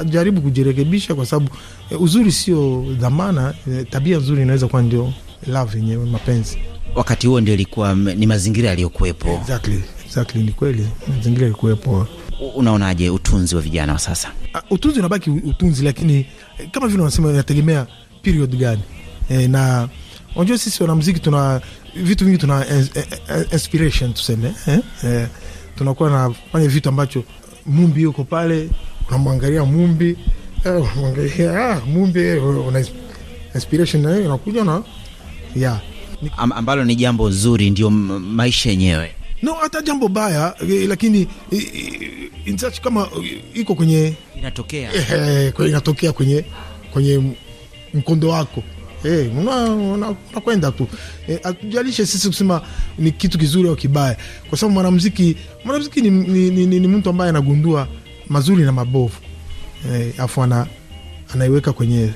ajaribu kujirekebisha kwa sababu eh, uzuri sio dhamana eh, tabia nzuri inaweza kuwa ndio love yenyewe mapenzi. Wakati huo ndio ilikuwa ni mazingira yaliyokuwepo. Exactly, exactly ni kweli mazingira yalikuwepo. Unaonaje utunzi wa vijana wa sasa? Uh, utunzi unabaki utunzi lakini eh, kama vile unasema inategemea period gani? Eh, na unajua sisi wanamziki tuna vitu vingi tuna eh, eh, eh, inspiration tuseme eh? Eh, tunakuwa nafanya vitu ambacho mumbi yuko pale unamwangalia mumbi unamwangalia ah, mumbi una inspiration nayo unakuja na yeah. Am, ambalo ni jambo zuri ndio maisha yenyewe no hata jambo baya lakini in such kama iko kwenye inatokea eh, inatokea kwenye kwenye mkondo wako eh, una- una- unakwenda tu. Hatujalishe atujalishe sisi kusema ni kitu kizuri au kibaya, kwa sababu mwanamziki mwanamziki ni, ni, ni, ni, ni mtu ambaye anagundua mazuri na mabovu. Hey, afu ana, anaiweka kwenye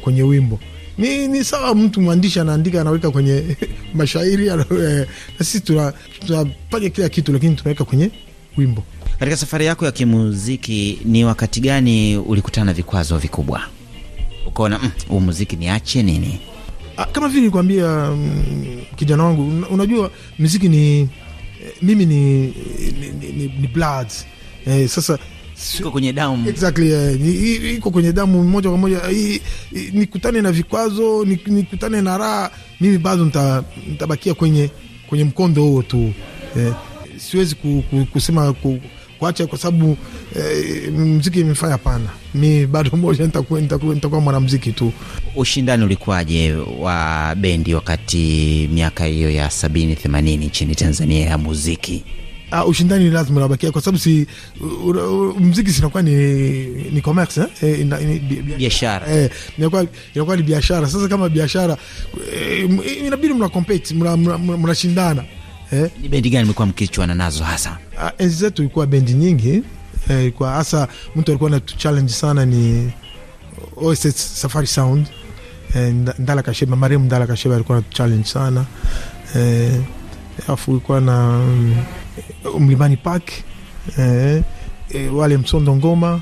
kwenye wimbo. Ni, ni sawa mtu mwandishi anaandika anaweka kwenye mashairi eh, na sisi tuna- tunafanya kila kitu lakini tunaweka kwenye wimbo. Katika safari yako ya kimuziki, ni wakati gani ulikutana na vikwazo vikubwa ukaona "Mm, huu muziki niache nini? Ah, kama vile nilikwambia mm, kijana wangu unajua muziki ni eh, mimi ni, ni, ni, ni, ni blood eh, sasa iko kwenye damu exactly yeah. iko kwenye damu moja kwa moja nikutane na vikwazo nikutane na raha mimi bado nita- nitabakia kwenye kwenye mkondo huo tu eh, siwezi ku, ku, kusema ku, kuacha kwa sababu eh, mziki imefanya hapana mi bado moja nitakuwa mwanamziki tu Ushindani ulikuwaje wa bendi wakati miaka hiyo ya sabini themanini nchini Tanzania ya muziki? Uh, ushindani lazima unabakia kwa sababu si mziki sinakuwa ni, ni commerce eh? Eh, ni- Biashara. eh, inakuwa inakuwa ni biashara. Sasa kama biashara eh, inabidi mna compete mna- mna- mna- mnashindana eh? Ni bendi gani mlikuwa mkichuana nazo hasa? Ah, enzi zetu ilikuwa bendi nyingi eh, kwa hasa mtu alikuwa na challenge sana ni OSS Safari Sound eh, Nda- Ndala Kasheba, Mariam Ndala Kasheba alikuwa na challenge sana eh, afu ilikuwa na mm, Mlimani Park eh, eh, wale Msondo Ngoma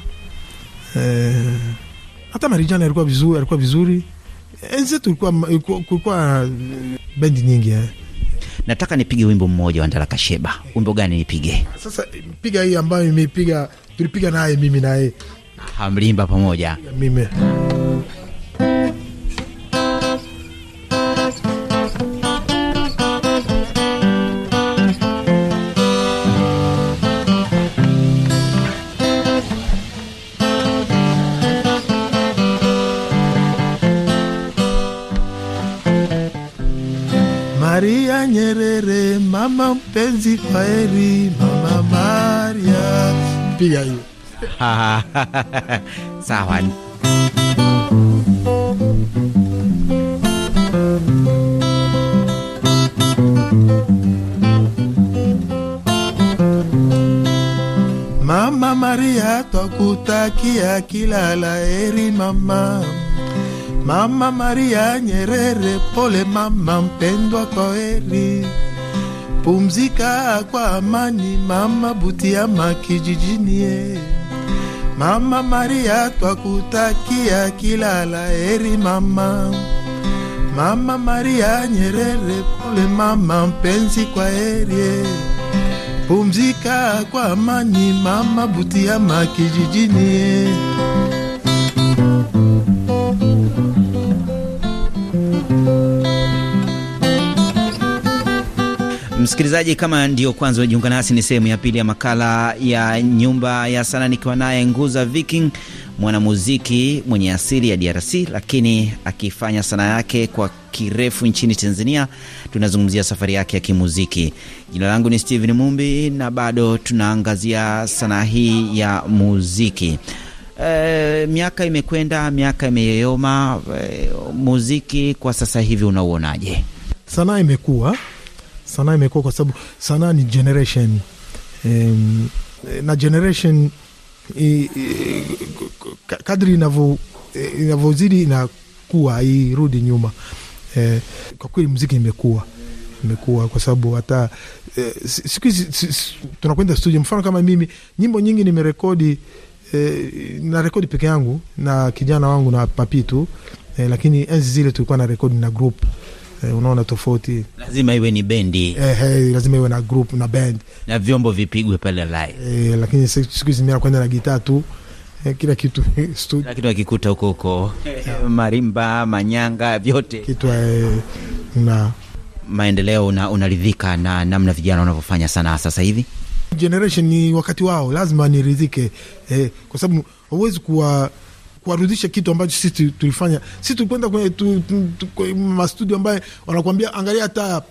eh, hata Marijani alikuwa vizuri, alikuwa vizuri. Enzi zetu kulikuwa bendi nyingi eh. Nataka nipige wimbo mmoja wa Ndala Kasheba. Wimbo gani nipige? Sasa piga hii ambayo imeipiga tulipiga naye mimi naye Hamlimba pamoja. mimi mama mpenzi, kwaheri mama Maria. Piga hiyo. Sawa. Mama Maria, twakutakia kila la heri mama. Mama Maria Nyerere, pole mama mpendwa, kwa heri. Pumzika kwa amani mama Butiama kijijini. Mama Maria, twakutakia kila la heri mama. Mama Maria Nyerere, pole mama mpenzi, kwa heri. Pumzika kwa amani mama Butiama kijijini. eh. Msikilizaji, kama ndio kwanza unajiunga nasi, ni sehemu ya pili ya makala ya Nyumba ya Sanaa, nikiwa naye Nguza Viking, mwanamuziki mwenye asili ya DRC lakini akifanya sanaa yake kwa kirefu nchini Tanzania. Tunazungumzia safari yake ya kimuziki. Jina langu ni Steven Mumbi na bado tunaangazia sanaa hii ya muziki. E, miaka imekwenda, miaka imeyoyoma. E, muziki kwa sasa hivi unauonaje? sanaa imekuwa sanaa imekuwa kwa sababu sanaa ni generation. Um, na generation i, i, kadri inavyo eh, inavyozidi inakuwa irudi nyuma. Eh, kwa kweli muziki imekuwa imekuwa kwa sababu hata eh, siku hizi tunakwenda studio. Mfano kama mimi nyimbo nyingi nimerekodi eh, na rekodi peke yangu na kijana wangu na papi tu eh, lakini enzi zile tulikuwa na rekodi na group eh, unaona tofauti. Lazima iwe ni bendi. Eh, eh, lazima iwe na group na band. Na vyombo vipigwe pale live. eh, lakini siku hizi mimi nakwenda na gitaa tu. Eh, kila kitu studio. Lakini wakikuta huko huko. Marimba, manyanga, vyote. Kitu eh, na maendeleo, una, unaridhika na namna vijana wanavyofanya sanaa sasa hivi? generation ni wakati wao, lazima niridhike. Eh, kwa sababu huwezi kuwa kuwarudisha kitu ambacho sisi tulifanya. Sisi tulikwenda kwenye tu, tu, tu, kwe, mastudio ambaye wanakuambia angalia taa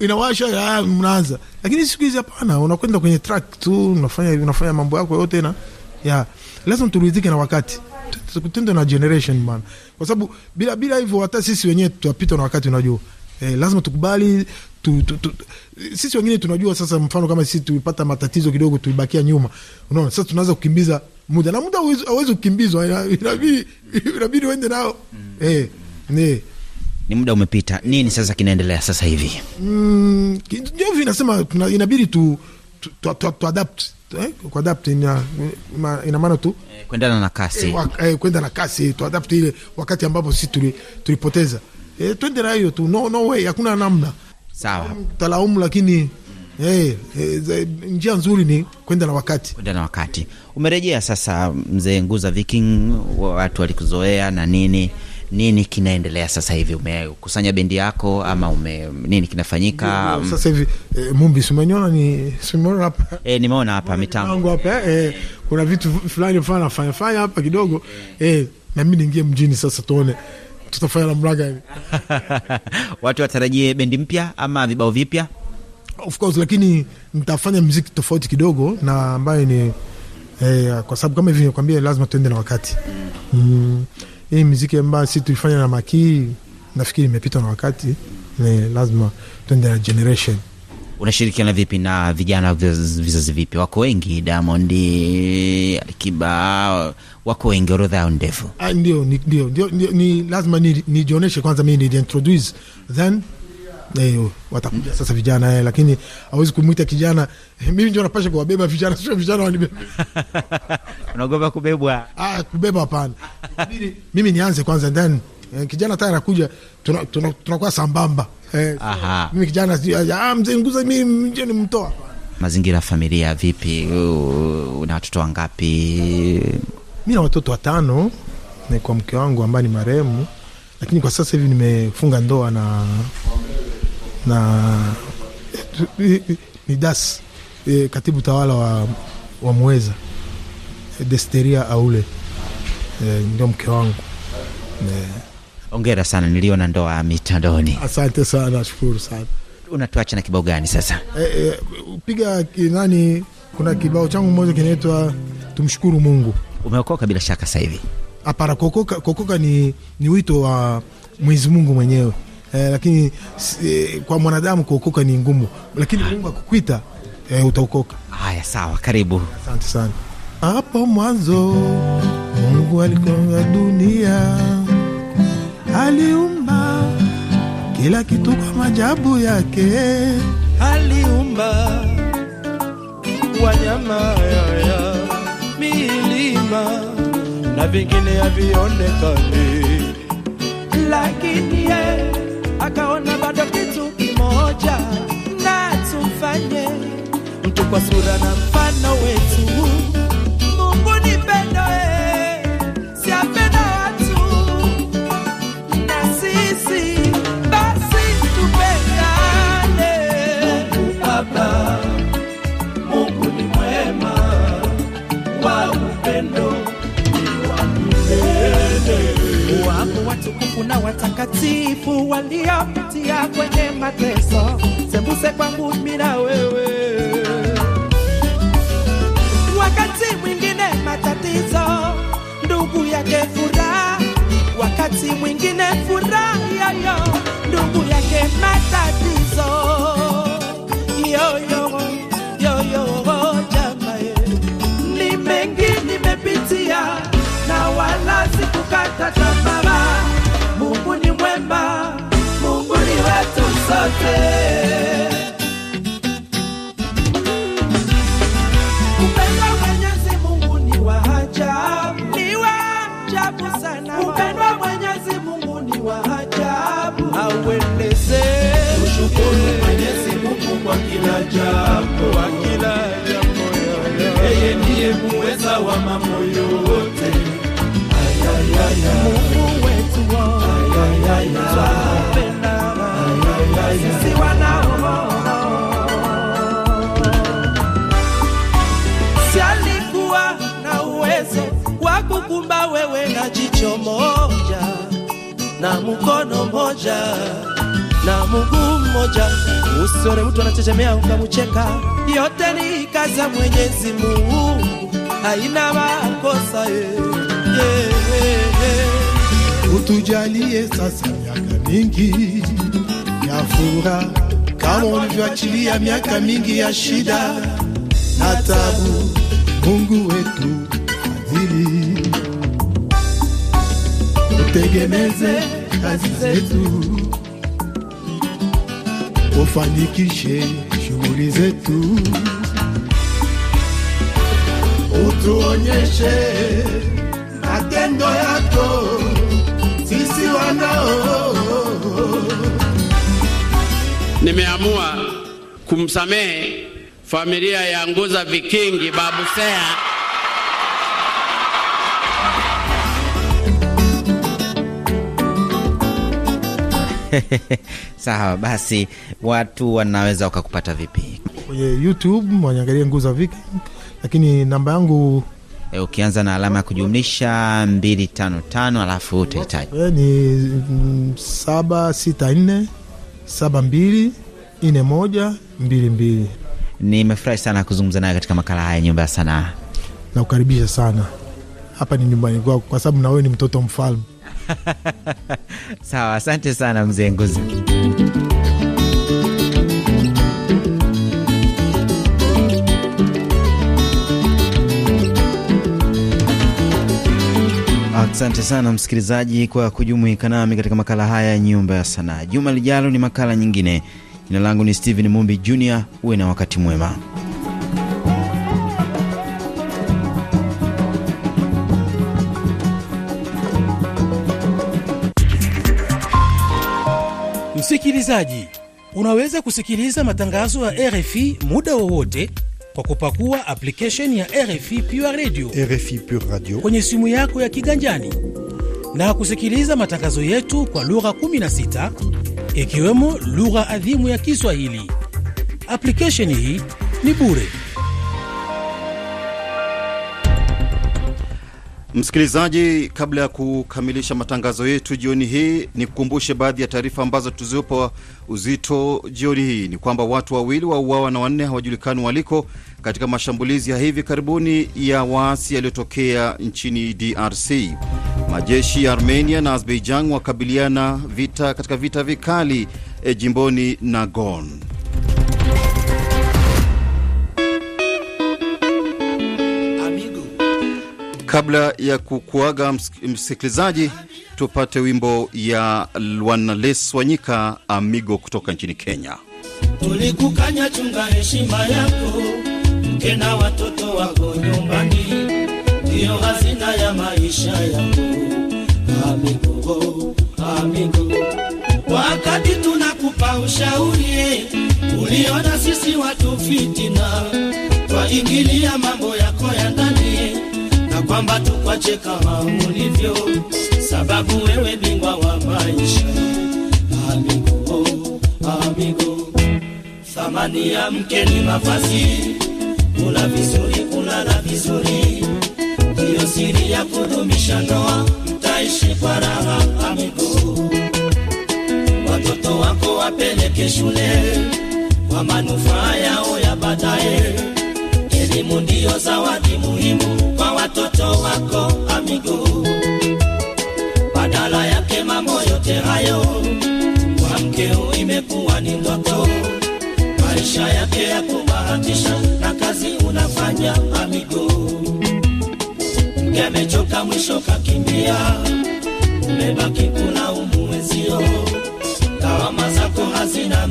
inawasha, mnaanza. Lakini siku hizi hapana, unakwenda kwenye track tu unafanya unafanya mambo yako yote na ya lazima turidhike na wakati Tu- tu- tutende na generation man, kwa sababu bila bila hivyo hata sisi wenyewe tutapita na wakati, unajua eh, lazima tukubali tu, tu, tu, sisi wengine tunajua sasa. Mfano kama sisi tulipata matatizo kidogo, tulibakia nyuma, unaona. Sasa tunaanza kukimbiza muda na muda hauwezi kukimbizwa, ina- inabidi uende nao eh, Ne. Ni muda umepita, nini sasa kinaendelea sasa hivi? Mm, ndio hivi nasema inabidi tu tu, tu, tu, tu adapt eh? kuadapt ina, ina maana tu Kuendana na kasi. eh, wak, eh, kwenda na kasi tuadapt ile wakati ambapo sisi tuli, tulipoteza eh, twende na hiyo tu no, no way hakuna namna Sawa, talaumu lakini eh, hey, njia nzuri ni kwenda na wakati kwenda na wakati. Umerejea sasa, mzee Nguza Viking, watu walikuzoea na nini nini kinaendelea sasa hivi? Umekusanya bendi yako ama ume, nini kinafanyika? Sasa hivi E, Mumbi simeniona ni simeona hapa E, nimeona hapa mitambo hapa e, kuna vitu fulani fulani nafanya fanya hapa kidogo e, na mimi niingie mjini sasa tuone tutafanya namna gani watu watarajie bendi mpya ama vibao vipya? Of course lakini nitafanya mziki tofauti kidogo na ambayo ni eh, kwa sababu kama hivi nikwambia lazima tuende na wakati mm. hii mziki ambayo si tulifanya na makii nafikiri imepitwa na wakati ne, lazima tuende na generation Unashirikiana vipi na vijana vizazi vipi? Wako wengi, Diamond, Alikiba, wako wengi, orodha yao ndefu. Ah, ndio ndio, ni lazima ni- nijionyeshe kwanza mi nijiintroduce then eh, watakuja sasa vijana eh, lakini hawezi kumwita kijana eh, mimi ndio napasha kuwabeba vijana sio vijana wanibeba Unaogopa kubebwa? ah, kubeba hapana mimi nianze kwanza ndani eh, kijana tayari anakuja tunakuwa tuna, tuna sambamba eh, Aha. mimi kijana si- ah, mzee nguza mimi ndio nimtoa Mazingira ya familia vipi? Una watoto wangapi? mi na watoto watano kwa mke wangu ambaye ni marehemu lakini kwa sasa hivi nimefunga ndoa na na ni das e, katibu tawala wa, wa mweza e, desteria aule e, ndio mke wangu e, Ongera sana, niliona ndoa mitandoni. asante sana nashukuru sana Unatuacha na kibao gani sasa? e, e, piga nani kuna kibao changu moja kinaitwa tumshukuru mungu Umeokoka bila shaka sasa hivi. Hapana, kokoka, kokoka ni, ni wito wa Mwenyezi Mungu mwenyewe eh, lakini eh, kwa mwanadamu kuokoka ni ngumu, lakini Mungu akukwita eh, utaokoka. Haya, sawa, karibu. Asante sana. Hapo mwanzo Mungu alikonga dunia, aliumba kila kitu kwa majabu yake. aliumba wanyama yaya milima na vingine havionekani, lakini ye kwa sura na mfano wetu. Mungu ni pendo, eh, si watu na sisi basi tupendane. Mungu Baba, Mungu ni mwema wa upendo wapo watukufu na watakatifu waliopitia kwenye mateso, sembuse kwangu mimi wewe. Wakati mwingine matatizo, ndugu yake furaha, wakati mwingine furaha yoyo, ndugu yake matatizo. Yoyo, yoyo, jamae, ni mengi nimepitia na wala sikukata tamaa. Mungu ni mwema, Mungu ni wetu sote. Kila jambo, kwa kila jambo. Yeye ndiye muweza wa mambo yote. Mungu wetu twakupenda sisi wanao si na uwezo wa kukumba wewe na jicho moja na mkono moja na mguu mmoja, usione mtu anachechemea ukamucheka, Yote ni kazi ya Mwenyezi Mungu, haina makosa ye. Yeah, yeah, yeah. Utujalie sasa miaka mingi ya furaha kama ulivyoachilia miaka mingi ya shida na tabu. Mungu wetu fadhili, utegemeze kazi zetu, ufanikishe shughuli zetu, utuonyeshe matendo yako sisi wanao. Nimeamua kumsamehe familia ya Nguza Vikingi Babu Seya Sawa basi, watu wanaweza wakakupata vipi? kwenye YouTube wanyangalia Nguza Viki, lakini namba yangu E, ukianza na alama ya kujumlisha 255 alafu utahitaji e, ni mm, saba sita nne saba mbili nne moja mbili mbili. Nimefurahi sana kuzungumza naye katika makala haya Nyumba ya Sanaa. Nakukaribisha sana hapa, ni nyumbani kwako, kwa sababu na wewe ni mtoto mfalme. Sawa, asante sana mzee Nguzi. Asante sana msikilizaji kwa kujumuika nami katika makala haya ya Nyumba ya Sanaa. Juma lijalo ni makala nyingine. Jina langu ni Steven Mumbi Junior. Uwe na wakati mwema. Msikilizaji, unaweza kusikiliza matangazo ya RFI muda wowote kwa kupakua application ya RFI Pure Radio RFI Pure Radio kwenye simu yako ya kiganjani na kusikiliza matangazo yetu kwa lugha 16 ikiwemo lugha adhimu ya Kiswahili. Application hii ni bure. Msikilizaji, kabla ya kukamilisha matangazo yetu jioni hii, ni kukumbushe baadhi ya taarifa ambazo tulizopa uzito jioni hii. Ni kwamba watu wawili wauawa na wanne hawajulikani waliko katika mashambulizi ya hivi karibuni ya waasi yaliyotokea nchini DRC. Majeshi ya Armenia na Azerbaijan wakabiliana vita katika vita vikali e, jimboni Nagon. Kabla ya kukuaga msikilizaji, tupate wimbo ya Wanales Wanyika Amigo kutoka nchini Kenya. Tulikukanya, chunga heshima yako, mke na watoto wako nyumbani, ndiyo hazina ya maisha yako. Amigo, amigo, wakati tunakupa ushauri, uliona sisi watu fitina, twaingilia mambo yako ya kwamba tukwache kama ulivyo, sababu wewe bingwa wa maisha. Amigo, amigo, thamani ya mke ni mavazi, kula vizuri, kulala vizuri, ndiyo siri ya kudumisha ndoa, mtaishi kwa raha. Amigo, watoto wako wapeleke shule kwa manufaa yao ya baadaye. Elimu ndiyo zawadi muhimu watoto wako amigo. Badala yake mambo yote hayo kwa mkeo imekuwa ni ndoto, maisha yake ya kubahatisha na kazi unafanya amigo. Mke mwisho kakimbia, umebaki kulaumu wenzio, lawama zako hazina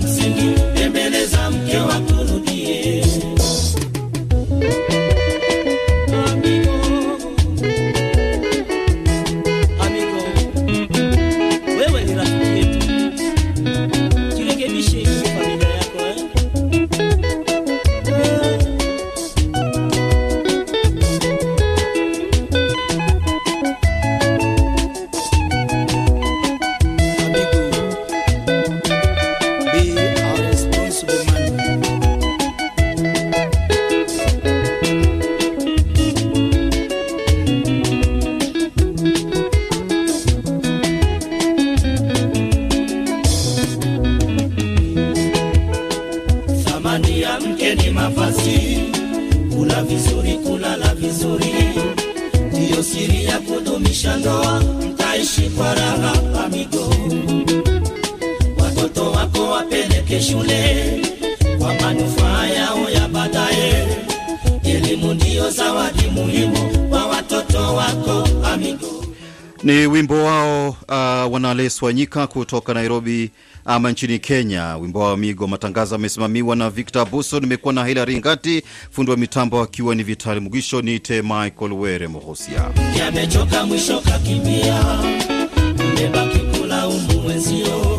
wanaleswanyika kutoka Nairobi ama nchini Kenya. Wimbo wa Migo. Matangazo amesimamiwa na Victor Buso, nimekuwa na Hilary Ngati, fundi wa mitambo akiwa ni Vitali Mugisho, niite Michael Were Mohosia. yamechoka mwisho kakimbia, umebaki kulaumu mwenzio